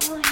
Fine.